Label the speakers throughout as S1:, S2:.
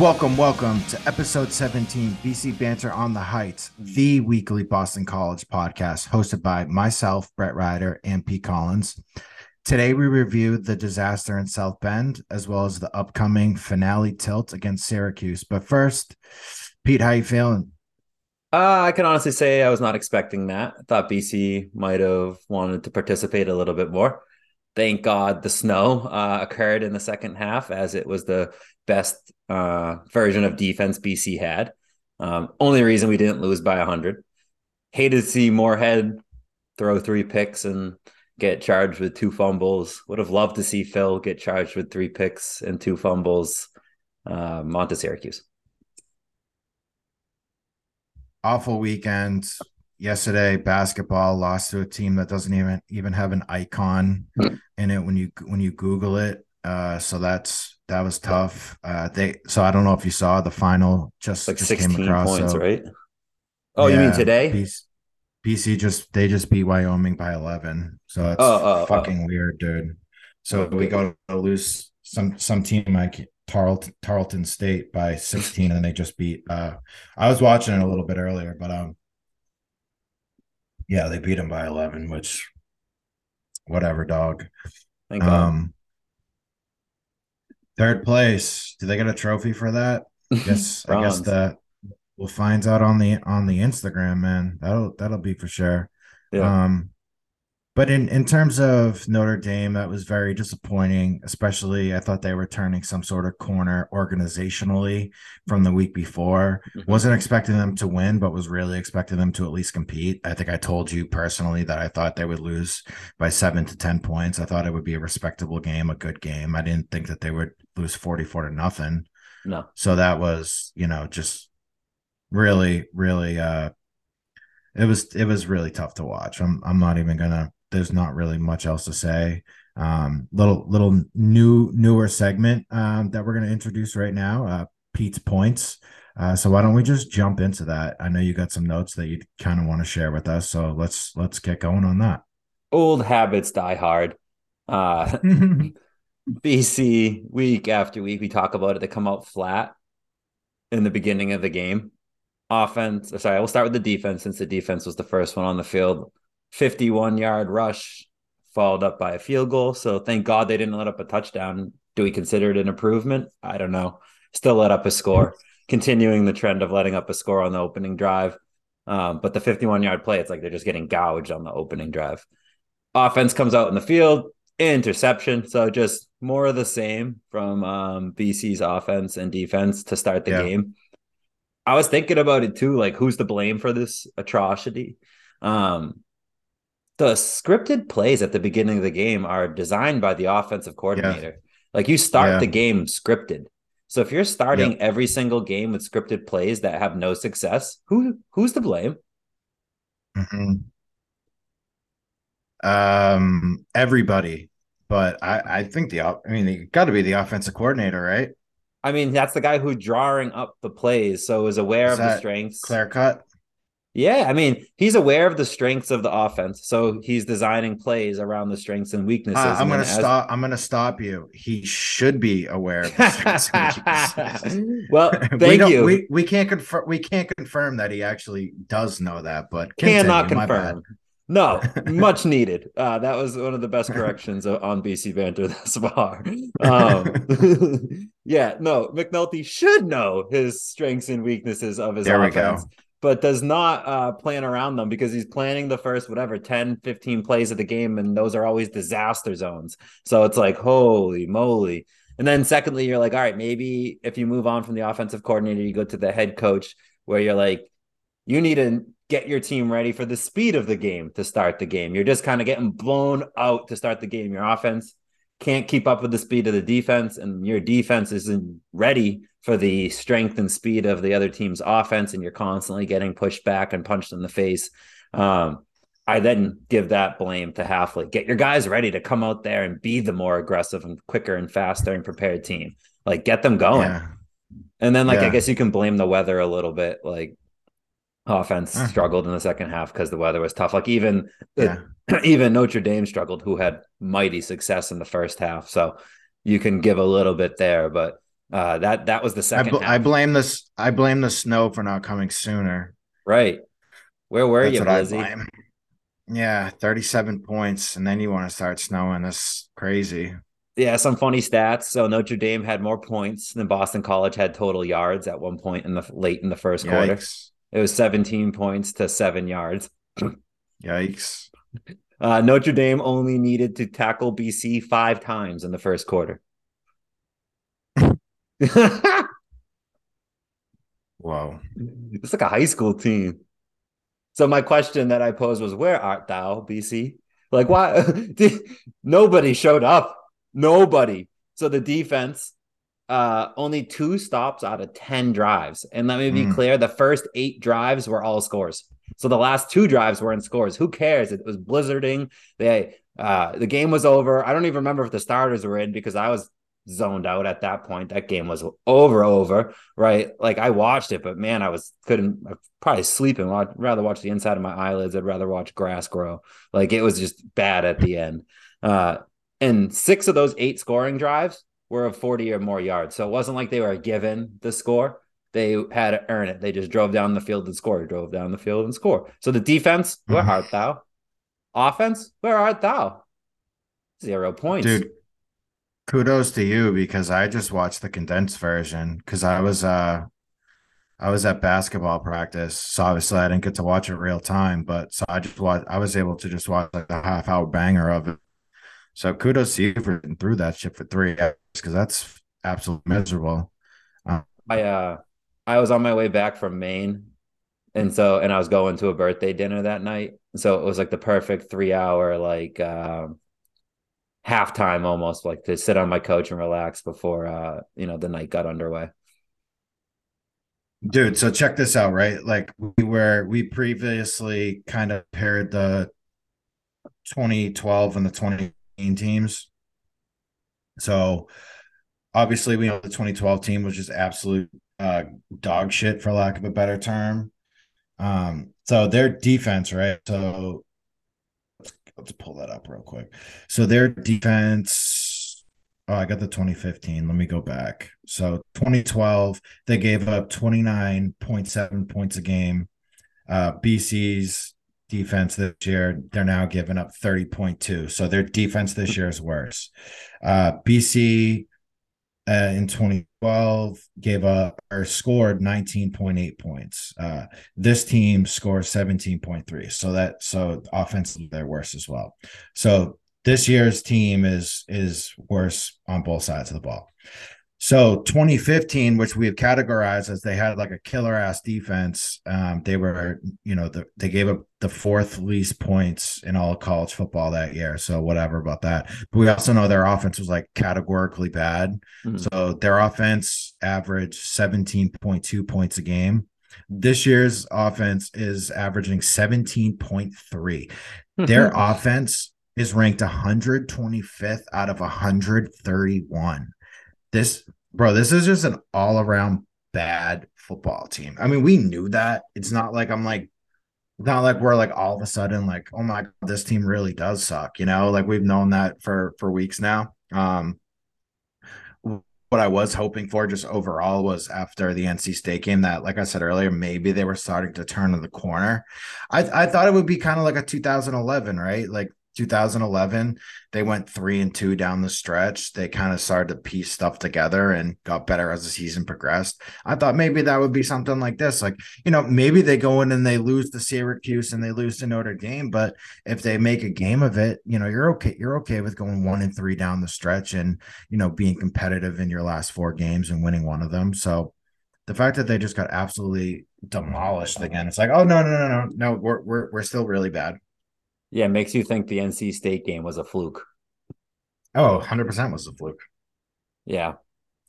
S1: Welcome, welcome to episode 17, BC Banter on the Heights, the weekly Boston College podcast hosted by myself, Brett Ryder, and Pete Collins. Today we review the disaster in South Bend as well as the upcoming finale tilt against Syracuse. But first, Pete, how you feeling?
S2: Uh, I can honestly say I was not expecting that. I thought BC might have wanted to participate a little bit more. Thank God the snow uh, occurred in the second half as it was the best uh, version of defense BC had. Um, only reason we didn't lose by 100. Hated to see Morehead throw three picks and get charged with two fumbles. Would have loved to see Phil get charged with three picks and two fumbles. Uh, Monte Syracuse.
S1: Awful weekend. Yesterday, basketball lost to a team that doesn't even even have an icon in it when you when you Google it. Uh, so that's that was tough. Uh, they so I don't know if you saw the final just
S2: like
S1: just
S2: 16
S1: came across.
S2: points,
S1: so,
S2: right? Oh, you mean today?
S1: BC, BC just they just beat Wyoming by eleven. So it's
S2: Oh, oh, oh.
S1: fucking weird, dude. So we got to lose some some team like Tarleton Tarleton State by sixteen, and they just beat. Uh, I was watching it a little bit earlier, but um, yeah, they beat them by eleven, which whatever, dog.
S2: Thank God.
S1: Third place. Do they get a trophy for that? I guess I guess that we'll find out on the on the Instagram, man. That'll that'll be for sure.
S2: Yeah.
S1: Um, but in in terms of Notre Dame, that was very disappointing. Especially, I thought they were turning some sort of corner organizationally from the week before.
S2: Mhm.
S1: Wasn't expecting them to win, but was really expecting them to at least compete. I think I told you personally that I thought they would lose by seven to ten points. I thought it would be a respectable game, a good game. I didn't think that they would lose forty four to nothing.
S2: no.
S1: So that was, you know, just really, really uh it was it was really tough to watch. I'm I'm not even gonna there's not really much else to say. Um little little new newer segment um that we're gonna introduce right now, uh Pete's points. Uh so why don't we just jump into that? I know you got some notes that you kind of want to share with us. So let's let's get going on that.
S2: Old habits die hard. Uh, BC week after week, we talk about it. They come out flat in the beginning of the game. Offense, sorry, we'll start with the defense since the defense was the first one on the field. 51 yard rush, followed up by a field goal. So thank God they didn't let up a touchdown. Do we consider it an improvement? I don't know. Still let up a score, continuing the trend of letting up a score on the opening drive. Um, but the 51 yard play, it's like they're just getting gouged on the opening drive. Offense comes out in the field, interception. So just more of the same from um, BC's offense and defense to start the
S1: Yeah.
S2: game. I was thinking about it too, like who's to blame for this atrocity? Um, the scripted plays at the beginning of the game are designed by the offensive coordinator. Like you start
S1: Yeah.
S2: the game scripted. So if you're starting every single game with scripted plays that have no success, who who's to blame?
S1: Mhm. Um, everybody, but I I think the I mean it got to be the offensive coordinator, right?
S2: I mean, that's the guy who drawing up the plays, so is aware
S1: Is
S2: of the strengths.
S1: Clear cut.
S2: Yeah, I mean, he's aware of the strengths of the offense, so he's designing plays around the strengths and weaknesses.
S1: Uh, I'm
S2: then as-
S1: stop. I'm gonna stop you. He should be aware of the strengths
S2: well,
S1: we
S2: thank
S1: don't-
S2: you.
S1: We, we can't confirm. We can't confirm that he actually does know that, but
S2: Cannot
S1: continue, bad.
S2: confirm. No, much needed. Uh, that was one of the best corrections on BC Banter thus far. Um, yeah, no, McNulty should know his strengths and weaknesses of his
S1: There
S2: offense, but does not uh, plan around them because he's planning the first, whatever, 10, 15 plays of the game, and those are always disaster zones. So it's like, holy moly. And then, secondly, you're like, all right, maybe if you move on from the offensive coordinator, you go to the head coach where you're like, you need to get your team ready for the speed of the game to start the game. You're just kind of getting blown out to start the game. Your offense can't keep up with the speed of the defense, and your defense isn't ready for the strength and speed of the other team's offense, and you're constantly getting pushed back and punched in the face. Um, I then give that blame to Hafley. Get your guys ready to come out there and be the more aggressive and quicker and faster and prepared team. Like get them going.
S1: Yeah.
S2: And then, like, I guess you can blame the weather a little bit. Like, offense
S1: Uh.
S2: struggled in the second half because the weather was tough. Like, even
S1: Yeah.
S2: even Notre Dame struggled, who had mighty success in the first half. So you can give a little bit there, but Uh, that that was the
S1: I,
S2: second.
S1: bl- I blame this. I blame the snow for not coming sooner.
S2: right. Where were
S1: That's
S2: you,
S1: I blame. Yeah, thirty-seven points, and then you want to start snowing. That's crazy.
S2: Yeah, some funny stats. So Notre Dame had more points than Boston College had total yards at one point in the late in the first quarter. It was 17 points to seven yards.
S1: Yikes!
S2: Uh, Notre Dame only needed to tackle BC five times in the first quarter. Wow.
S1: It's
S2: like a high school team. So my question that I posed was, "Where art thou, BC?" Like, why? Nobody showed up. Nobody. So the defense, uh, only two stops out of ten drives. And let me be
S1: Mm.
S2: clear: the first eight drives were all scores. So the last two drives were in scores. Who cares? It was blizzarding. They uh the game was over. I don't even remember if the starters were in because I was zoned out at that point. That game was over, over, right? Like I watched it, but man, I was couldn't I probably sleeping. I'd rather watch the inside of my eyelids. I'd rather watch grass grow. Like it was just bad at the end. Uh and six of those eight scoring drives were of 40 or more yards. So it wasn't like they were given the score they had to earn it. They just drove down the field and scored, drove down the field and scored. So the defense, where
S1: Mhm.
S2: art thou? Offense, where art thou? Zero points.
S1: Dude, kudos to you because I just watched the condensed version because I was uh I was at basketball practice, so obviously I didn't get to watch it real time, but so I just watched I was able to just watch like the half hour banger of it. So kudos to you for getting through that shit for three hours because that's absolutely miserable.
S2: I uh I was on my way back from Maine. And so and I was going to a birthday dinner that night. So it was like the perfect three hour like um halftime almost like to sit on my couch and relax before uh you know the night got underway.
S1: Dude, so check this out, right? Like we were we previously kind of paired the 2012 and the 2018 teams. So obviously we know the 2012 team was just absolute uh dog shit for lack of a better term. Um so their defense, right? So let's, let's pull that up real quick. So their defense Oh, I got the 2015. Let me go back. So 2012, they gave up 29.7 points a game. Uh, BC's defense this year, they're now giving up 30.2. So their defense this year is worse. Uh, BC uh, in 2012 gave up or scored 19.8 points. Uh, this team scores 17.3. So that so offensively they're worse as well. So this year's team is is worse on both sides of the ball. So 2015, which we have categorized as they had like a killer ass defense, um, they were, you know, the, they gave up the fourth least points in all college football that year. So whatever about that. But we also know their offense was like categorically bad.
S2: Mhm.
S1: So their offense averaged 17.2 points a game. This year's offense is averaging 17.3. Their offense is ranked 125th out of 131. This, bro, this is just an all around bad football team. I mean, we knew that. It's not like I'm like, not like we're like all of a sudden like, oh my god, this team really does suck. You know, like we've known that for for weeks now. Um, what I was hoping for just overall was after the NC State game that, like I said earlier, maybe they were starting to turn the corner. I I thought it would be kind of like a 2011, right? Like 2011, they went three and two down the stretch. They kind of started to piece stuff together and got better as the season progressed. I thought maybe that would be something like this. Like, you know, maybe they go in and they lose to Syracuse and they lose to Notre Dame, but if they make a game of it, you know, you're okay. You're okay with going one and three down the stretch and, you know, being competitive in your last four games and winning one of them. So the fact that they just got absolutely demolished again, it's like, oh no, no, no, no, no, we're we're we're still really bad.
S2: Yeah, it makes you think the NC State game was a fluke.
S1: Oh, 100% was a fluke.
S2: Yeah,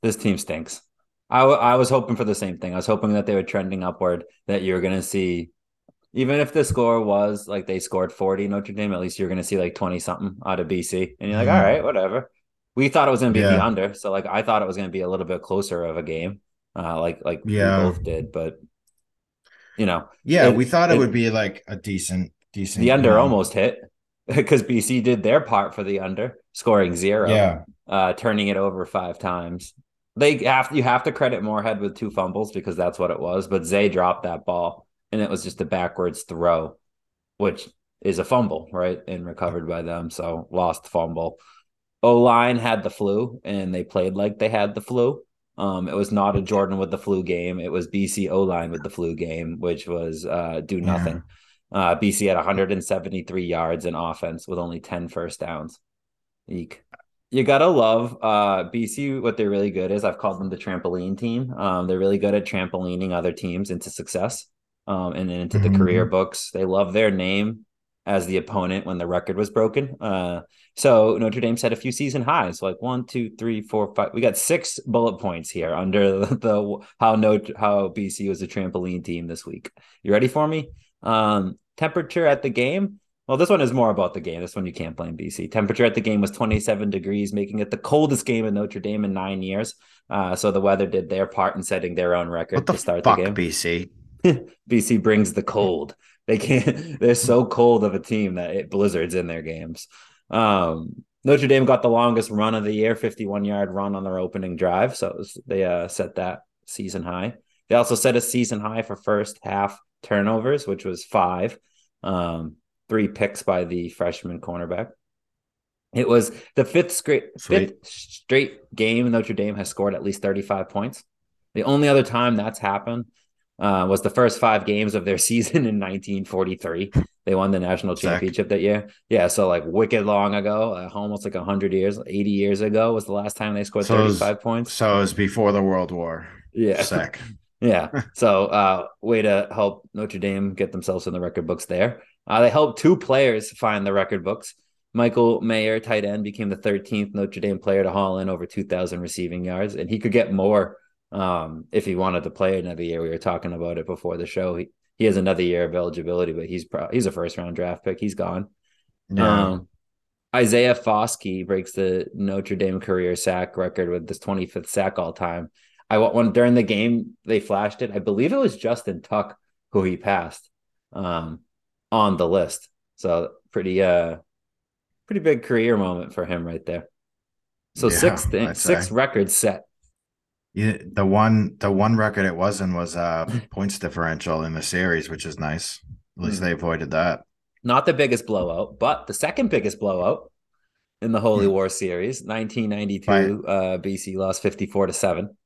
S2: this team stinks. I, w- I was hoping for the same thing. I was hoping that they were trending upward, that you're going to see, even if the score was like they scored 40 Notre Dame, at least you're going to see like 20 something out of BC. And you're like,
S1: Mhm.
S2: all right, whatever. We thought it was going to be the under. So, like, I thought it was going to be a little bit closer of a game, uh, like, like
S1: Yeah.
S2: we both did. But, you know,
S1: Yeah,
S2: It-
S1: we thought it,
S2: it-
S1: would be like a decent, decent.
S2: the under
S1: um,
S2: almost hit because BC did their part for the under, scoring zero.
S1: Yeah,
S2: uh, turning it over five times. they have you have to credit Morehead with two fumbles because that's what it was. But Zay dropped that ball and it was just a backwards throw, which is a fumble, right? And recovered by them. So lost fumble. O line had the flu and they played like they had the flu. Um, it was not a Jordan with the flu game. It was BC O line with the flu game, which was uh, do nothing. Yeah. Uh, BC had 173 yards in offense with only 10 first downs. Eek you gotta love uh BC. What they're really good is I've called them the trampoline team. Um, they're really good at trampolining other teams into success, um, and into mm-hmm. the career books. They love their name as the opponent when the record was broken. Uh, so Notre Dame set a few season highs, like one, two, three, four, five. We got six bullet points here under the, the how no how BC was a trampoline team this week. You ready for me? Um, temperature at the game well, this one is more about the game. This one you can't blame BC. Temperature at the game was 27 degrees, making it the coldest game in Notre Dame in nine years. Uh, so the weather did their part in setting their own record
S1: to
S2: start
S1: fuck,
S2: the game.
S1: BC.
S2: BC brings the cold. They can't. They're so cold of a team that it blizzards in their games. Um, Notre Dame got the longest run of the year, 51 yard run on their opening drive. So was, they uh, set that season high. They also set a season high for first half turnovers, which was five. Um, three picks by the freshman cornerback. It was the fifth straight fifth straight game Notre Dame has scored at least 35 points. The only other time that's happened uh, was the first five games of their season in 1943. They won the national championship that year. Yeah, so like wicked long ago, uh, almost like 100 years, 80 years ago was the last time they scored so 35
S1: was,
S2: points.
S1: So it was before the World War.
S2: Yeah.
S1: Sick.
S2: yeah. So uh, way to help Notre Dame get themselves in the record books there. Uh, they helped two players find the record books. Michael Mayer, tight end, became the 13th Notre Dame player to haul in over 2,000 receiving yards, and he could get more um, if he wanted to play another year. We were talking about it before the show. He, he has another year of eligibility, but he's pro- he's a first round draft pick. He's gone. Yeah. Um, Isaiah Foskey breaks the Notre Dame career sack record with this 25th sack all time. I want during the game they flashed it. I believe it was Justin Tuck who he passed. Um, on the list. So pretty uh pretty big career moment for him right there. So yeah, six records set.
S1: Yeah, the one the one record it wasn't was uh points differential in the series, which is nice. At least mm-hmm. they avoided that.
S2: Not the biggest blowout, but the second biggest blowout in the Holy. War series, 1992. Uh, BC lost 54 to seven.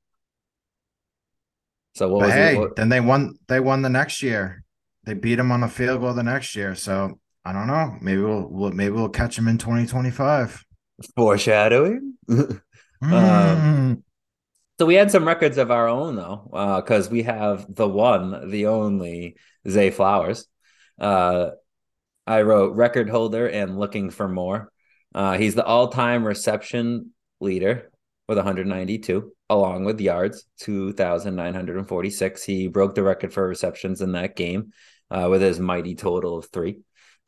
S1: So what but was hey, it? then they won. They won the next year they beat him on a field goal the next year. So I don't know. Maybe we'll, we'll maybe we'll catch him in 2025.
S2: Foreshadowing. mm. um, so we had some records of our own though, because uh, we have the one, the only Zay Flowers. Uh, I wrote record holder and looking for more. Uh, he's the all-time reception leader with 192, along with yards, 2,946. He broke the record for receptions in that game uh, with his mighty total of three.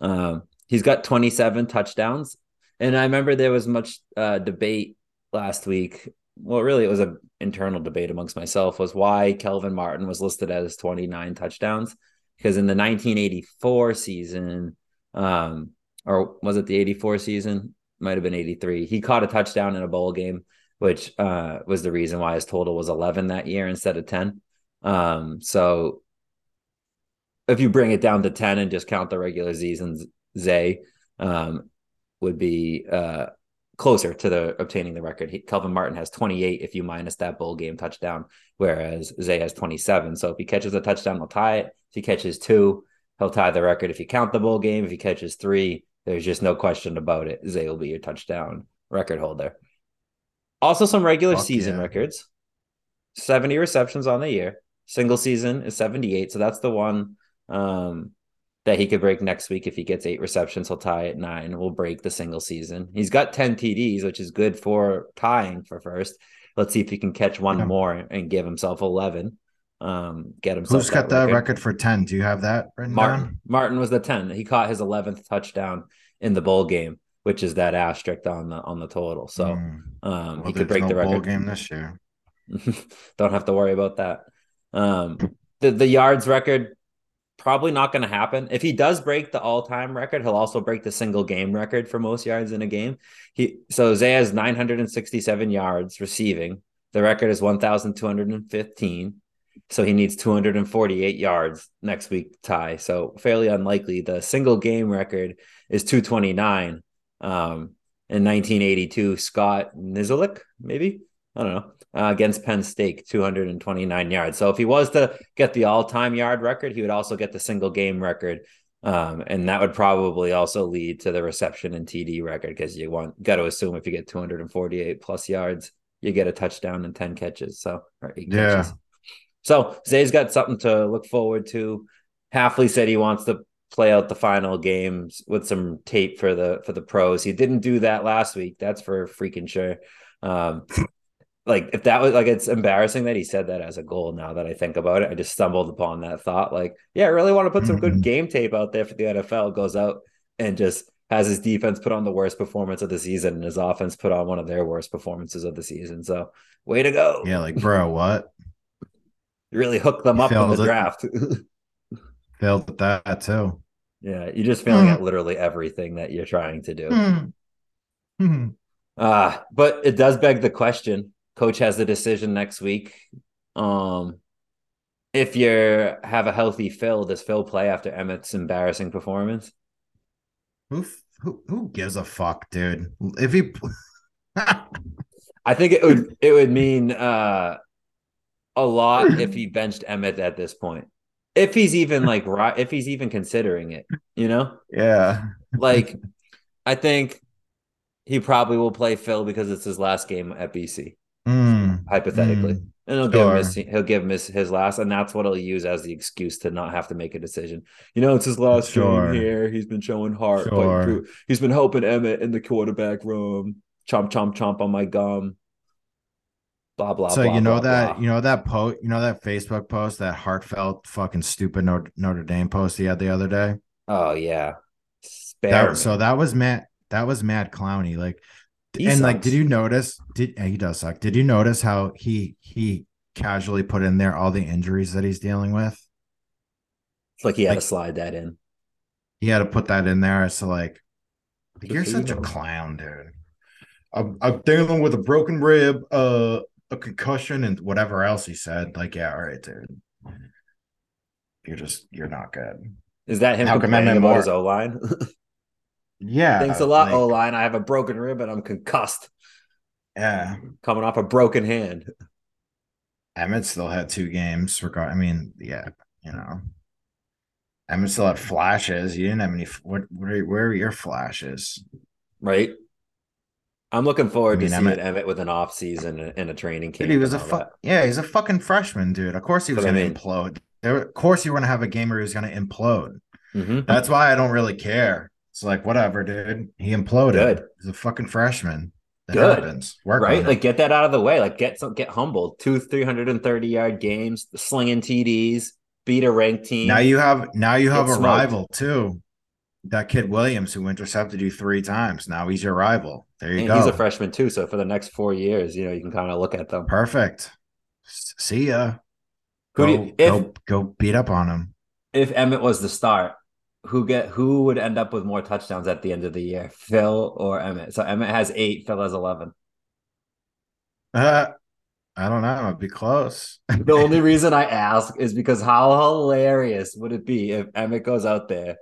S2: Um, he's got 27 touchdowns. And I remember there was much uh, debate last week. Well, really, it was an internal debate amongst myself was why Kelvin Martin was listed as 29 touchdowns. Because in the 1984 season, um, or was it the 84 season? Might have been 83. He caught a touchdown in a bowl game, which uh, was the reason why his total was 11 that year instead of 10. Um, so if you bring it down to 10 and just count the regular seasons, Zay um, would be uh, closer to the obtaining the record. He, Kelvin Martin has 28 if you minus that bowl game touchdown, whereas Zay has 27. So if he catches a touchdown, he'll tie it. If he catches two, he'll tie the record. If you count the bowl game, if he catches three, there's just no question about it. Zay will be your touchdown record holder. Also, some regular Fuck season yeah. records 70 receptions on the year. Single season is 78. So that's the one um, that he could break next week if he gets eight receptions. He'll tie at nine. We'll break the single season. He's got 10 TDs, which is good for tying for first. Let's see if he can catch one yeah. more and give himself 11. Um, get himself.
S1: Who's got the record for 10? Do you have that
S2: Martin. Down? Martin was the 10. He caught his 11th touchdown in the bowl game, which is that asterisk on the on the total. So mm. um, well, he could break no the record.
S1: Game this year.
S2: Don't have to worry about that. Um, the the yards record probably not going to happen. If he does break the all-time record, he'll also break the single game record for most yards in a game. He so Zay has 967 yards receiving The record is 1,215. So he needs 248 yards next week tie. So fairly unlikely. The single game record is 229. Um, in 1982, Scott Niziolek, maybe I don't know, uh, against Penn State, 229 yards. So if he was to get the all-time yard record, he would also get the single game record, um, and that would probably also lead to the reception and TD record because you want got to assume if you get 248 plus yards, you get a touchdown and 10 catches. So or eight yeah. catches. So Zay's got something to look forward to. Hafley said he wants to play out the final games with some tape for the for the pros. He didn't do that last week. That's for freaking sure. Um, like if that was like it's embarrassing that he said that as a goal. Now that I think about it, I just stumbled upon that thought. Like, yeah, I really want to put some good mm-hmm. game tape out there for the NFL. Goes out and just has his defense put on the worst performance of the season and his offense put on one of their worst performances of the season. So way to go.
S1: Yeah, like bro, what?
S2: really hook them up in the it. draft.
S1: failed at that too.
S2: Yeah, you're just failing mm. at literally everything that you're trying to do. Mm. Mm. Uh, but it does beg the question. Coach has the decision next week. Um, if you have a healthy Phil, does Phil play after Emmett's embarrassing performance?
S1: Who who, who gives a fuck, dude? If he,
S2: I think it would it would mean uh a lot if he benched Emmett at this point. If he's even like if he's even considering it, you know?
S1: Yeah.
S2: like, I think he probably will play Phil because it's his last game at BC, mm, hypothetically, mm, and he'll sure. give him his, he'll give him his, his last, and that's what he'll use as the excuse to not have to make a decision. You know, it's his last sure. game here. He's been showing heart, sure. he's been helping Emmett in the quarterback room. Chomp, chomp, chomp on my gum blah blah.
S1: So
S2: blah,
S1: you know
S2: blah,
S1: that
S2: blah.
S1: you know that post, you know that Facebook post, that heartfelt fucking stupid Notre, Notre Dame post he had the other day.
S2: Oh yeah,
S1: that, so that was Matt. That was Matt Clowney. Like, he and sucks. like, did you notice? Did yeah, he does suck? Did you notice how he he casually put in there all the injuries that he's dealing with?
S2: It's like he had like, to slide that in.
S1: He had to put that in there. So like, you're such a clown, dude. I'm, I'm dealing with a broken rib, uh, a concussion and whatever else he said, like, yeah, all right, dude. You're just you're not good.
S2: Is that him How complaining about his O line?
S1: yeah.
S2: Thanks a lot, like, O line. I have a broken rib and I'm concussed.
S1: Yeah.
S2: Coming off a broken hand.
S1: Emmett still had two games. Regard, I mean, yeah, you know, Emmett still had flashes. You didn't have any. What? Where, where are your flashes?
S2: Right. I'm looking forward I mean, to seeing Emmitt with an off season and a training camp.
S1: Dude, he was a fu- yeah, he's a fucking freshman, dude. Of course he was going to implode. There, of course you were going to have a game where he was going to implode. Mm-hmm. That's why I don't really care. It's like whatever, dude. He imploded. Good. He's a fucking freshman. That Good. happens.
S2: Work right. Like get that out of the way. Like get some get humbled. Two 330 yard games, slinging TDs, beat a ranked team.
S1: Now you have now you have a smoked. rival too that kid Williams who intercepted you three times. Now he's your rival. There you and go.
S2: He's a freshman too, so for the next four years, you know, you can kind of look at them.
S1: Perfect. See ya. Go, you, if, go, go beat up on him.
S2: If Emmett was the start, who get who would end up with more touchdowns at the end of the year, Phil or Emmett? So Emmett has eight, Phil has eleven.
S1: Uh, I don't know. It'd be close.
S2: the only reason I ask is because how hilarious would it be if Emmett goes out there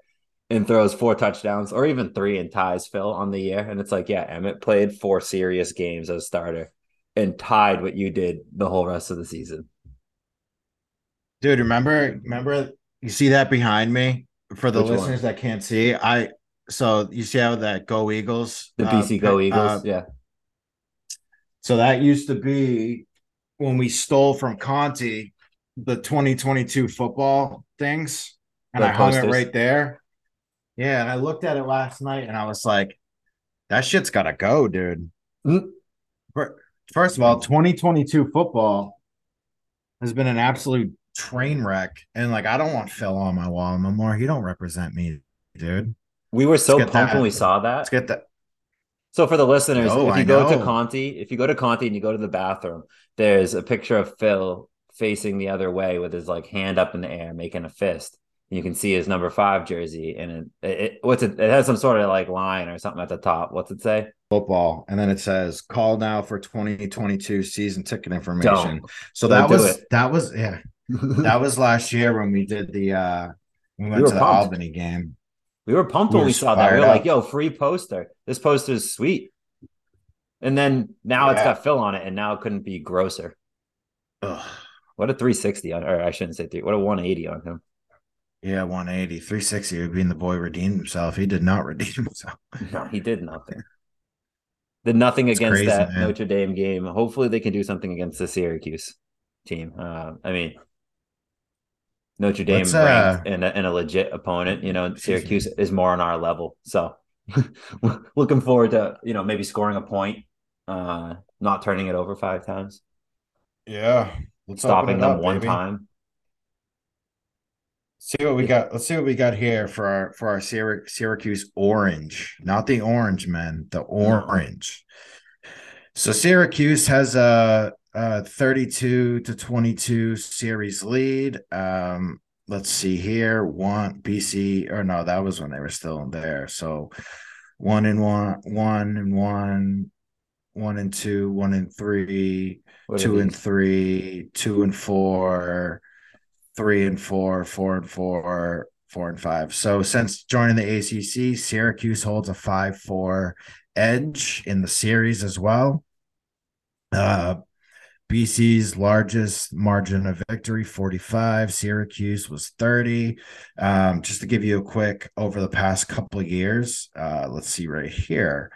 S2: and throws four touchdowns or even three and ties Phil on the year. And it's like, yeah, Emmett played four serious games as starter and tied what you did the whole rest of the season.
S1: Dude, remember, remember you see that behind me for the Which listeners one? that can't see. I so you see how that Go Eagles,
S2: the BC uh, Go Eagles, uh, yeah.
S1: So that used to be when we stole from Conti the 2022 football things, and the I posters. hung it right there. Yeah, and I looked at it last night and I was like, that shit's gotta go, dude. Mm-hmm. First of all, 2022 football has been an absolute train wreck. And like I don't want Phil on my wall no more. He don't represent me, dude.
S2: We were so pumped that. when we saw that.
S1: Let's get that.
S2: So for the listeners, if you I go know. to Conti, if you go to Conti and you go to the bathroom, there's a picture of Phil facing the other way with his like hand up in the air, making a fist You can see his number five jersey, and it, it what's it? It has some sort of like line or something at the top. What's it say?
S1: Football, and then it says call now for 2022 season ticket information.
S2: Don't.
S1: So
S2: Don't
S1: that was that was yeah that was last year when we did the uh we went
S2: were
S1: to the
S2: pumped.
S1: Albany game.
S2: We were pumped
S1: We
S2: when
S1: were
S2: we saw that. We were like, "Yo, free poster! This poster is sweet." And then now it's got Phil on it, and now it couldn't be grosser.
S1: Ugh.
S2: What a 360 on, or I shouldn't say three. What a 180 on him.
S1: Yeah, 180, 360 would mean the boy redeemed himself. He did not redeem himself.
S2: No, he did nothing. Did nothing
S1: It's
S2: against
S1: crazy,
S2: that
S1: man.
S2: Notre Dame game. Hopefully, they can do something against the Syracuse team. Uh, I mean, Notre Dame
S1: uh,
S2: and, a, and a legit opponent. You know, Syracuse is more on our level. So, looking forward to you know maybe scoring a point, uh, not turning it over five times,
S1: Yeah. Let's
S2: stopping them
S1: up,
S2: one
S1: baby.
S2: time.
S1: See what we got. Let's see what we got here for our for our Syrac- Syracuse orange, not the orange men, the orange. So Syracuse has a, a 32 to 22 series lead. Um, let's see here. One BC or no, that was when they were still there. So one and one, one and one, one and two, one and three,
S2: What
S1: two and three, two and four, three and four, four and four, four and five. So since joining the ACC, Syracuse holds a five-four edge in the series as well. Uh, BC's largest margin of victory, 45. Syracuse was 30. Um, just to give you a quick over the past couple of years, uh, let's see right here.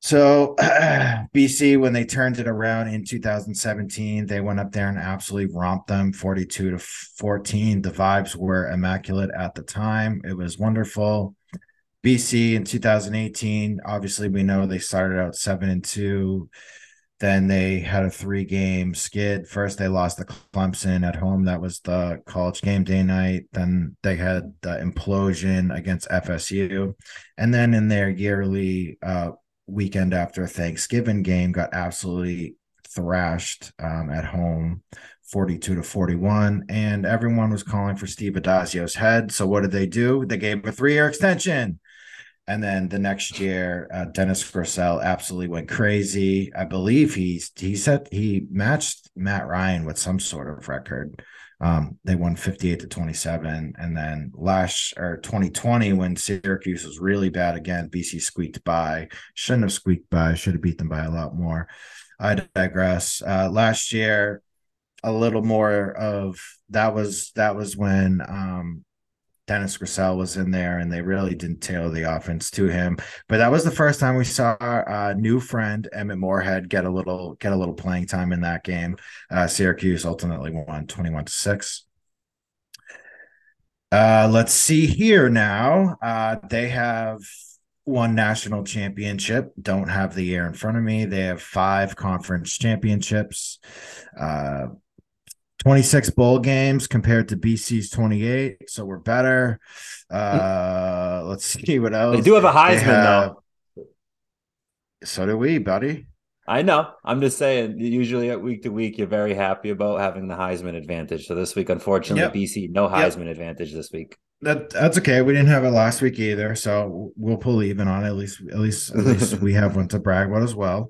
S1: So BC, when they turned it around in 2017, they went up there and absolutely romped them 42 to 14. The vibes were immaculate at the time. It was wonderful. BC in 2018, obviously we know they started out seven and two. Then they had a three game skid. First, they lost the Clemson at home. That was the college game day night. Then they had the implosion against FSU. And then in their yearly uh, weekend after Thanksgiving game, got absolutely thrashed um, at home 42 to 41. And everyone was calling for Steve Addazio's head. So what did they do? They gave him a three year extension. And then the next year, uh, Dennis Grosel absolutely went crazy. I believe he's he said he matched Matt Ryan with some sort of record. Um, they won 58 to 27. And then last or 2020, when Syracuse was really bad again, BC squeaked by. Shouldn't have squeaked by, should have beat them by a lot more. I digress. Uh, last year, a little more of that was that was when um Dennis Grosel was in there and they really didn't tailor the offense to him. But that was the first time we saw our uh, new friend Emmett Morehead get a little get a little playing time in that game. Uh, Syracuse ultimately won 21 to 6. Uh, let's see here now. Uh, they have one national championship. Don't have the year in front of me. They have five conference championships. Uh, 26 bowl games compared to BC's 28. So we're better. Uh, let's see what else.
S2: They do have a Heisman
S1: have-
S2: though.
S1: So do we, buddy.
S2: I know. I'm just saying. Usually, at week to week, you're very happy about having the Heisman advantage. So this week, unfortunately,
S1: Yep.
S2: BC no
S1: Yep.
S2: Heisman advantage this week.
S1: That that's okay. We didn't have it last week either, so we'll pull even on it. At least, at least, at least we have one to brag about as well.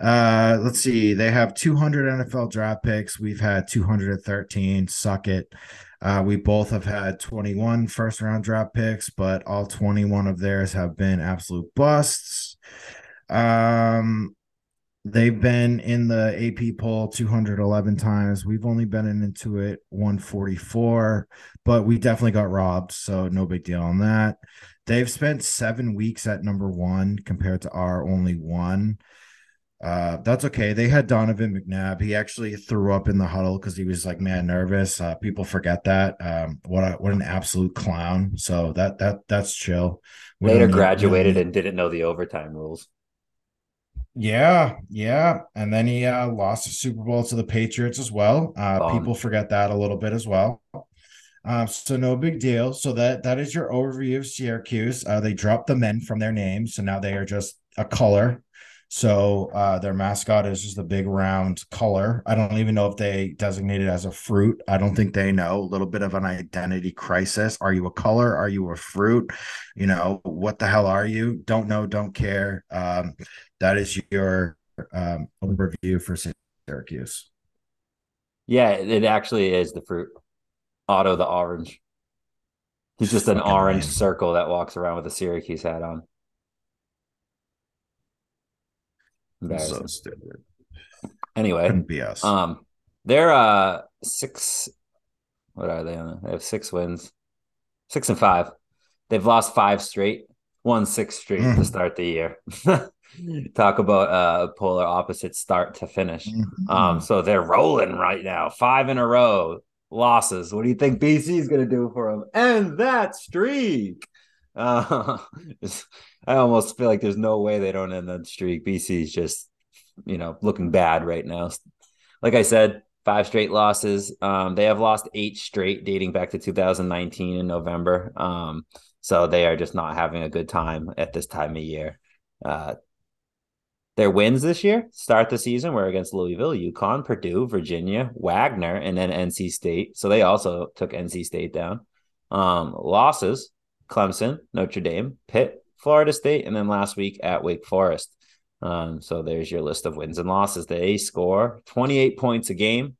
S1: Uh, let's see. They have 200 NFL draft picks. We've had 213. Suck it. Uh, we both have had 21 first round draft picks, but all 21 of theirs have been absolute busts. Um, they've been in the AP poll 211 times. We've only been into it 144 but we definitely got robbed, so no big deal on that. They've spent seven weeks at number one compared to our only one. Uh, that's okay. They had Donovan McNabb. He actually threw up in the huddle because he was like man nervous. Uh, people forget that. Um, what a, what an absolute clown. So that that that's chill. We
S2: Later graduated and didn't know the overtime rules.
S1: Yeah, yeah. And then he uh, lost the Super Bowl to the Patriots as well. Uh,
S2: Bum.
S1: people forget that a little bit as well. Um, so no big deal. So that that is your overview of Syracuse. Uh, they dropped the men from their name, so now they are just a color. So uh, their mascot is just a big round color. I don't even know if they designate it as a fruit. I don't think they know. A little bit of an identity crisis. Are you a color? Are you a fruit? You know, what the hell are you? Don't know, don't care. Um, that is your um, overview for Syracuse.
S2: Yeah, it actually is the fruit. Otto the orange. He's just an orange circle that walks around with a Syracuse hat on.
S1: So stupid.
S2: Anyway,
S1: couldn't be us.
S2: Um, they're uh six. What are they on? They have six wins, six and five. They've lost five straight, won six straight mm. to start the year. Talk about a polar opposite start to finish. Mm-hmm. Um, so they're rolling right now, five in a row losses. What do you think BC is going to do for them? And that streak. Uh, I almost feel like there's no way they don't end that streak. BC is just, you know, looking bad right now. Like I said, five straight losses. Um, they have lost eight straight dating back to 2019 in November. Um, so they are just not having a good time at this time of year. Uh, their wins this year start the season were against Louisville, UConn, Purdue, Virginia, Wagner, and then NC State. So they also took NC State down. Um, losses Clemson, Notre Dame, Pitt, Florida State, and then last week at Wake Forest. Um, so there's your list of wins and losses. They score 28 points a game,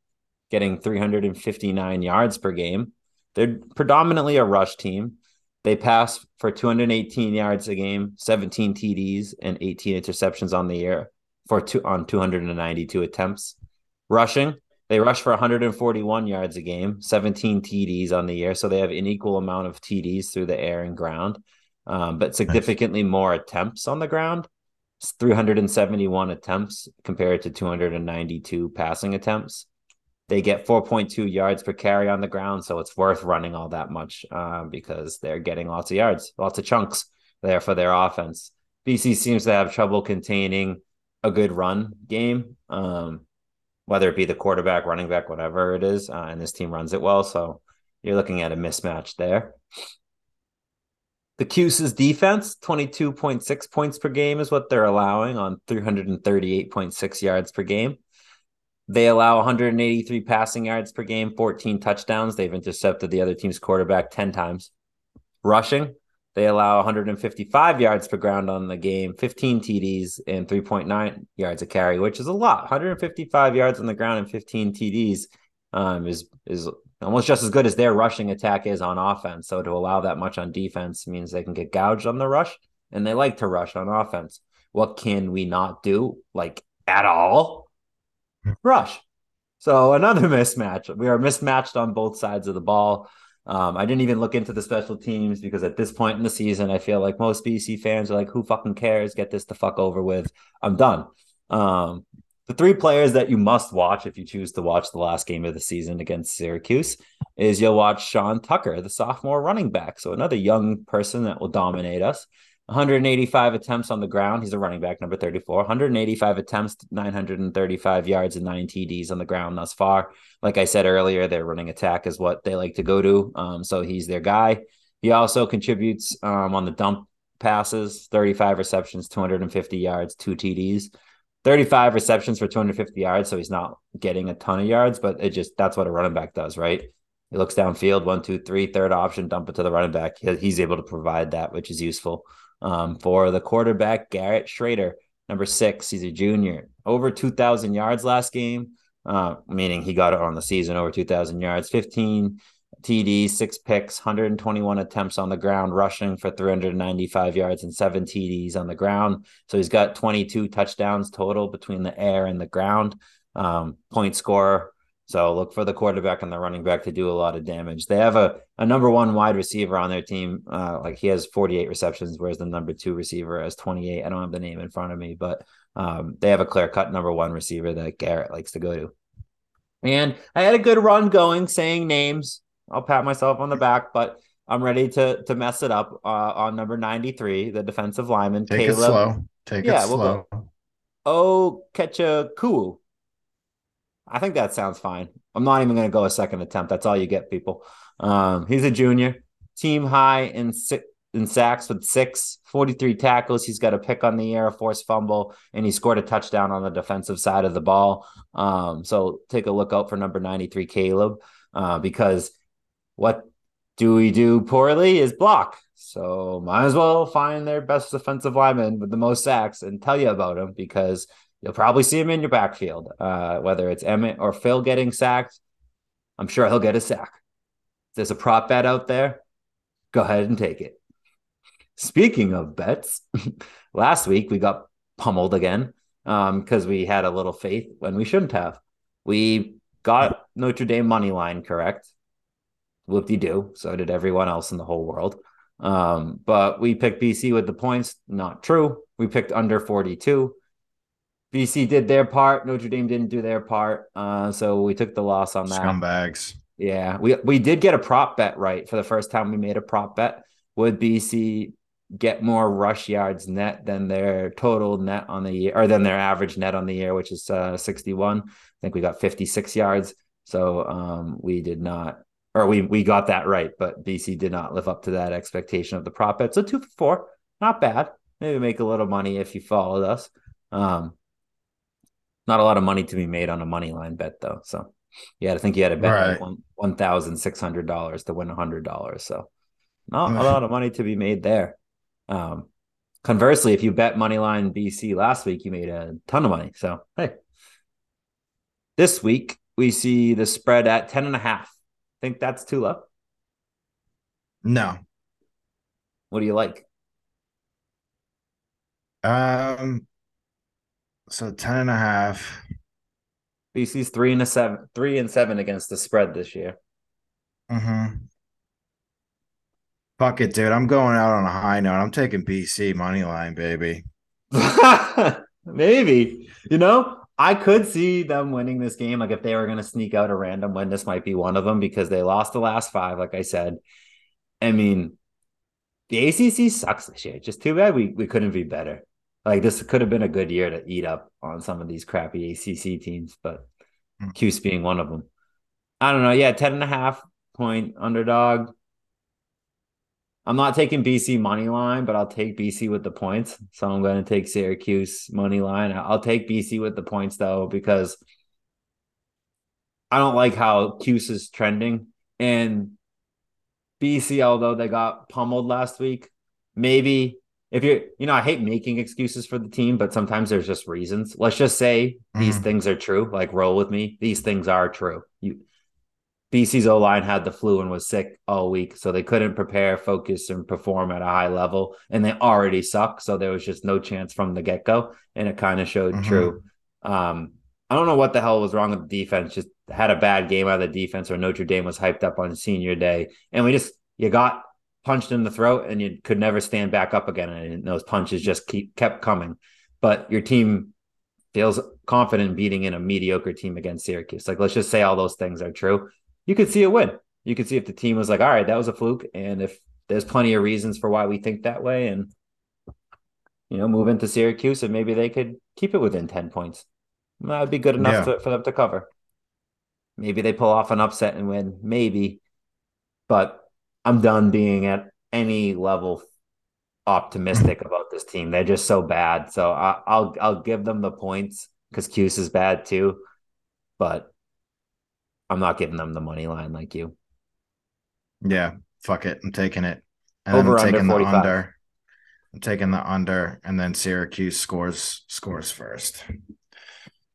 S2: getting 359 yards per game. They're predominantly a rush team. They pass for 218 yards a game, 17 TDs, and 18 interceptions on the year for two on 292 attempts. Rushing, they rush for 141 yards a game, 17 TDs on the year, so they have an equal amount of TDs through the air and ground, um, but significantly nice. more attempts on the ground. 371 attempts compared to 292 passing attempts. They get 4.2 yards per carry on the ground, so it's worth running all that much uh, because they're getting lots of yards, lots of chunks there for their offense. BC seems to have trouble containing a good run game, um, whether it be the quarterback, running back, whatever it is, uh, and this team runs it well. So you're looking at a mismatch there. The Cuse's defense, 22.6 points per game is what they're allowing on 338.6 yards per game. They allow 183 passing yards per game, 14 touchdowns. They've intercepted the other team's quarterback 10 times. Rushing, they allow 155 yards per ground on the game, 15 TDs, and 3.9 yards a carry, which is a lot. 155 yards on the ground and 15 TDs um, is is almost just as good as their rushing attack is on offense. So to allow that much on defense means they can get gouged on the rush, and they like to rush on offense. What can we not do, like at all? rush. So another mismatch. We are mismatched on both sides of the ball. Um, I didn't even look into the special teams because at this point in the season, I feel like most BC fans are like, "Who fucking cares? Get this the fuck over with. I'm done." Um, the three players that you must watch if you choose to watch the last game of the season against Syracuse is you'll watch Sean Tucker, the sophomore running back. So another young person that will dominate us. 185 attempts on the ground. He's a running back, number 34. 185 attempts, 935 yards, and nine TDs on the ground thus far. Like I said earlier, their running attack is what they like to go to. Um, so he's their guy. He also contributes um, on the dump passes 35 receptions, 250 yards, two TDs. 35 receptions for 250 yards. So he's not getting a ton of yards, but it just that's what a running back does, right? He looks downfield, one, two, three, third option, dump it to the running back. He's able to provide that, which is useful. Um, for the quarterback, Garrett Shrader, number six, he's a junior, over 2,000 yards last game, uh, meaning he got it on the season over 2,000 yards, 15 TDs, six picks, 121 attempts on the ground, rushing for 395 yards and seven TDs on the ground. So he's got 22 touchdowns total between the air and the ground. Um, point scorer so look for the quarterback and the running back to do a lot of damage. They have a, a number one wide receiver on their team. Uh, like he has 48 receptions, whereas the number two receiver has 28. I don't have the name in front of me, but um, they have a clear cut number one receiver that Garrett likes to go to. And I had a good run going saying names. I'll pat myself on the back, but I'm ready to to mess it up uh, on number 93, the defensive lineman.
S1: Take Caleb. it slow. Take yeah, it slow. We'll
S2: oh, Kechukwu. I think that sounds fine. I'm not even going to go a second attempt. That's all you get, people. Um, he's a junior, team high in six, in sacks with six, 43 tackles. He's got a pick on the year, a forced fumble, and he scored a touchdown on the defensive side of the ball. Um, so take a look out for number 93, Caleb, uh, because what do we do poorly is block. So might as well find their best defensive lineman with the most sacks and tell you about him because you'll probably see him in your backfield, uh, whether it's Emmett or Phil getting sacked. I'm sure he'll get a sack. If there's a prop bet out there, go ahead and take it. Speaking of bets, last week we got pummeled again because um, we had a little faith when we shouldn't have. We got Notre Dame money line correct. Whoop de doo. So did everyone else in the whole world. Um, but we picked BC with the points. Not true. We picked under 42. BC did their part. Notre Dame didn't do their part. Uh, so we took the loss on that.
S1: Scumbags.
S2: Yeah, we we did get a prop bet right for the first time we made a prop bet. Would BC get more rush yards net than their total net on the year, or than their average net on the year, which is uh, 61? I think we got 56 yards. So um, we did not, or we we got that right, but BC did not live up to that expectation of the prop bet. So two for four, not bad. Maybe make a little money if you followed us. Um, not a lot of money to be made on a money line bet though. So yeah, I think you had to bet right. like one one thousand six hundred dollars to win a hundred dollars. So not a lot of money to be made there. Um, conversely, if you bet money line BC last week, you made a ton of money. So hey, this week we see the spread at ten and a half. Think that's too low?
S1: No.
S2: What do you like?
S1: Um, so 10 and a half.
S2: BC's three and a seven, three and seven against the spread this year.
S1: Mm-hmm. Fuck it, dude. I'm going out on a high note. I'm taking BC money line, baby.
S2: Maybe. You know, I could see them winning this game. Like if they were going to sneak out a random win, this might be one of them because they lost the last five, like I said. I mean, the ACC sucks this year. Just too bad we, we couldn't be better. Like this could have been a good year to eat up on some of these crappy ACC teams, but mm. Cuse being one of them. I don't know. Yeah, 10 and a half point underdog. I'm not taking BC money line, but I'll take BC with the points. So I'm going to take Syracuse money line. I'll take BC with the points though, because I don't like how Cuse is trending. And BC, although they got pummeled last week, maybe if you're, you know, I hate making excuses for the team, but sometimes there's just reasons. Let's just say mm-hmm. these things are true. Like roll with me. These things are true. You BC's O line had the flu and was sick all week, so they couldn't prepare, focus, and perform at a high level. And they already suck, so there was just no chance from the get go. And it kind of showed mm-hmm. true. Um, I don't know what the hell was wrong with the defense. Just had a bad game out of the defense, or Notre Dame was hyped up on senior day, and we just you got punched in the throat and you could never stand back up again. And those punches just keep kept coming. But your team feels confident beating in a mediocre team against Syracuse. Like, let's just say all those things are true. You could see a win. You could see if the team was like, all right, that was a fluke. And if there's plenty of reasons for why we think that way and, you know, move into Syracuse and maybe they could keep it within 10 points. That would be good enough yeah. to, for them to cover. Maybe they pull off an upset and win. Maybe. But I'm done being at any level optimistic about this team. They're just so bad. So I, will I'll give them the points because Cuse is bad too, but I'm not giving them the money line like you.
S1: Yeah, fuck it. I'm taking it. And Over I'm taking under the under. I'm taking the under, and then Syracuse scores scores first.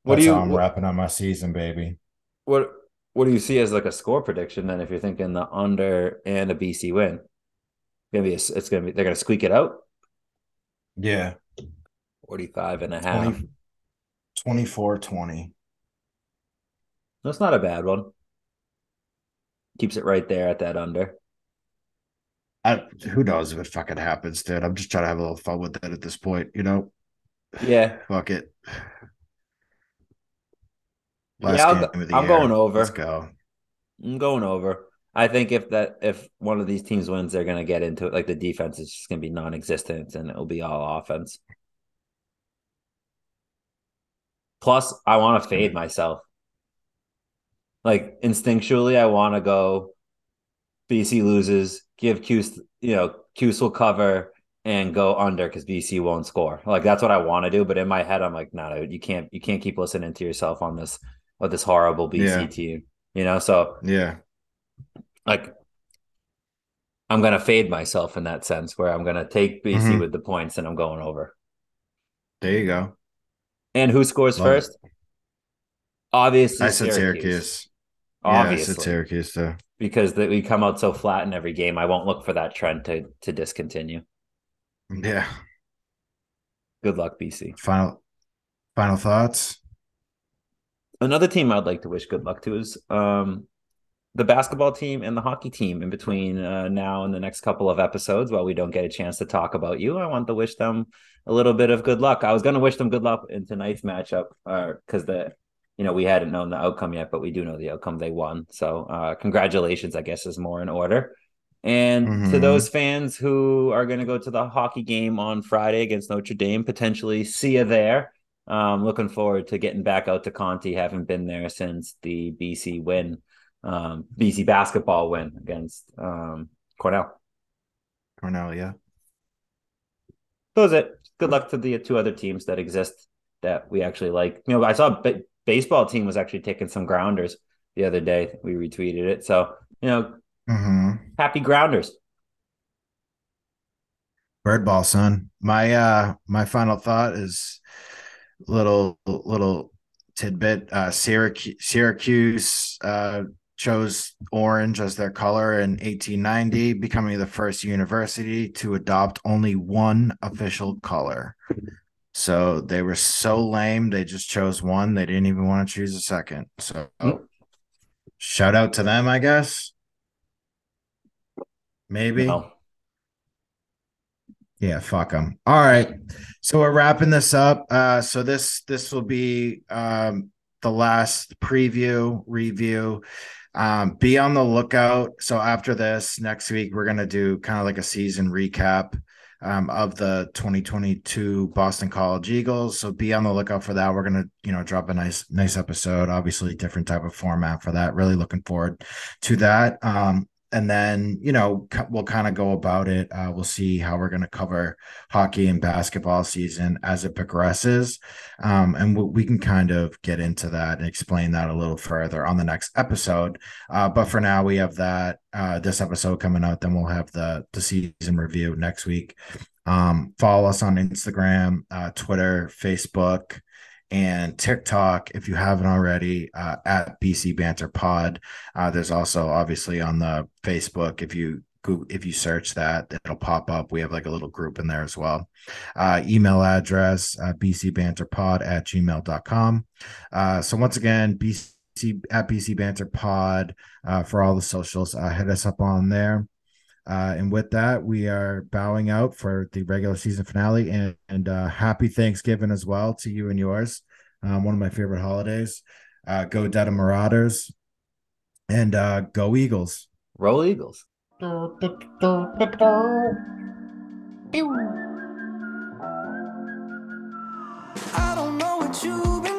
S1: What That's do you? How I'm wrapping up my season, baby.
S2: What what do you see as like a score prediction then if you're thinking the under and a BC win? It's gonna be a, it's gonna be they're gonna squeak it out.
S1: Yeah.
S2: 45 and a half. 20,
S1: 24 20.
S2: That's not a bad one. Keeps it right there at that under.
S1: I, who knows if it fucking happens, dude? I'm just trying to have a little fun with it at this point, you know?
S2: Yeah.
S1: Fuck it.
S2: Last yeah, I'm year. going over.
S1: Let's go.
S2: I'm going over. I think if that if one of these teams wins, they're going to get into it. Like the defense is just going to be non-existent, and it'll be all offense. Plus, I want to fade myself. Like instinctually, I want to go. BC loses. Give Cuse, you know, Cuse will cover and go under because BC won't score. Like that's what I want to do. But in my head, I'm like, no, nah, you can't you can't keep listening to yourself on this with this horrible BC yeah. team. You know, so
S1: yeah,
S2: like I'm gonna fade myself in that sense where I'm gonna take BC mm-hmm. with the points and I'm going over.
S1: There you go.
S2: And who scores Love first? It. Obviously,
S1: I said Syracuse. Syracuse. Obviously, yeah, Syracuse too.
S2: Because that we come out so flat in every game, I won't look for that trend to to discontinue.
S1: Yeah.
S2: Good luck, BC.
S1: Final final thoughts.
S2: Another team I'd like to wish good luck to is um, the basketball team and the hockey team in between uh, now and the next couple of episodes while we don't get a chance to talk about you i want to wish them a little bit of good luck i was going to wish them good luck in tonight's matchup because uh, the you know we hadn't known the outcome yet but we do know the outcome they won so uh, congratulations i guess is more in order and mm-hmm. to those fans who are going to go to the hockey game on friday against notre dame potentially see you there um, looking forward to getting back out to Conte haven't been there since the bc win um, BC basketball win against um, Cornell.
S1: Cornell, yeah.
S2: Is it. Good luck to the two other teams that exist that we actually like. You know, I saw baseball team was actually taking some grounders the other day. We retweeted it. So, you know,
S1: mm-hmm.
S2: happy grounders.
S1: Bird ball, son. My uh my final thought is little little tidbit. Uh Syracuse Syracuse uh chose orange as their color in 1890, becoming the first university to adopt only one official color. So they were so lame, they just chose one. They didn't even want to choose a second. So shout out to them, I guess. Maybe. No. Yeah, fuck them. All right. So we're wrapping this up. Uh so this this will be um the last preview review um, be on the lookout. So after this, next week we're gonna do kind of like a season recap um, of the 2022 Boston College Eagles. So be on the lookout for that. We're gonna, you know, drop a nice, nice episode. Obviously, different type of format for that. Really looking forward to that. Um, and then you know we'll kind of go about it uh, we'll see how we're going to cover hockey and basketball season as it progresses um, and we, we can kind of get into that and explain that a little further on the next episode uh, but for now we have that uh, this episode coming out then we'll have the the season review next week. Um, follow us on instagram uh, twitter facebook and TikTok if you haven't already uh, at BC Banter Pod. Uh, there's also obviously on the Facebook if you if you search that it'll pop up we have like a little group in there as well uh, email address uh, bcbanterpod at gmail.com uh, so once again bc at bc banter pod uh, for all the socials uh, hit us up on there uh, and with that, we are bowing out for the regular season finale and, and uh, happy Thanksgiving as well to you and yours. Um, one of my favorite holidays. Uh, go Detta Marauders and uh, go Eagles.
S2: Roll Eagles. I don't know what you've been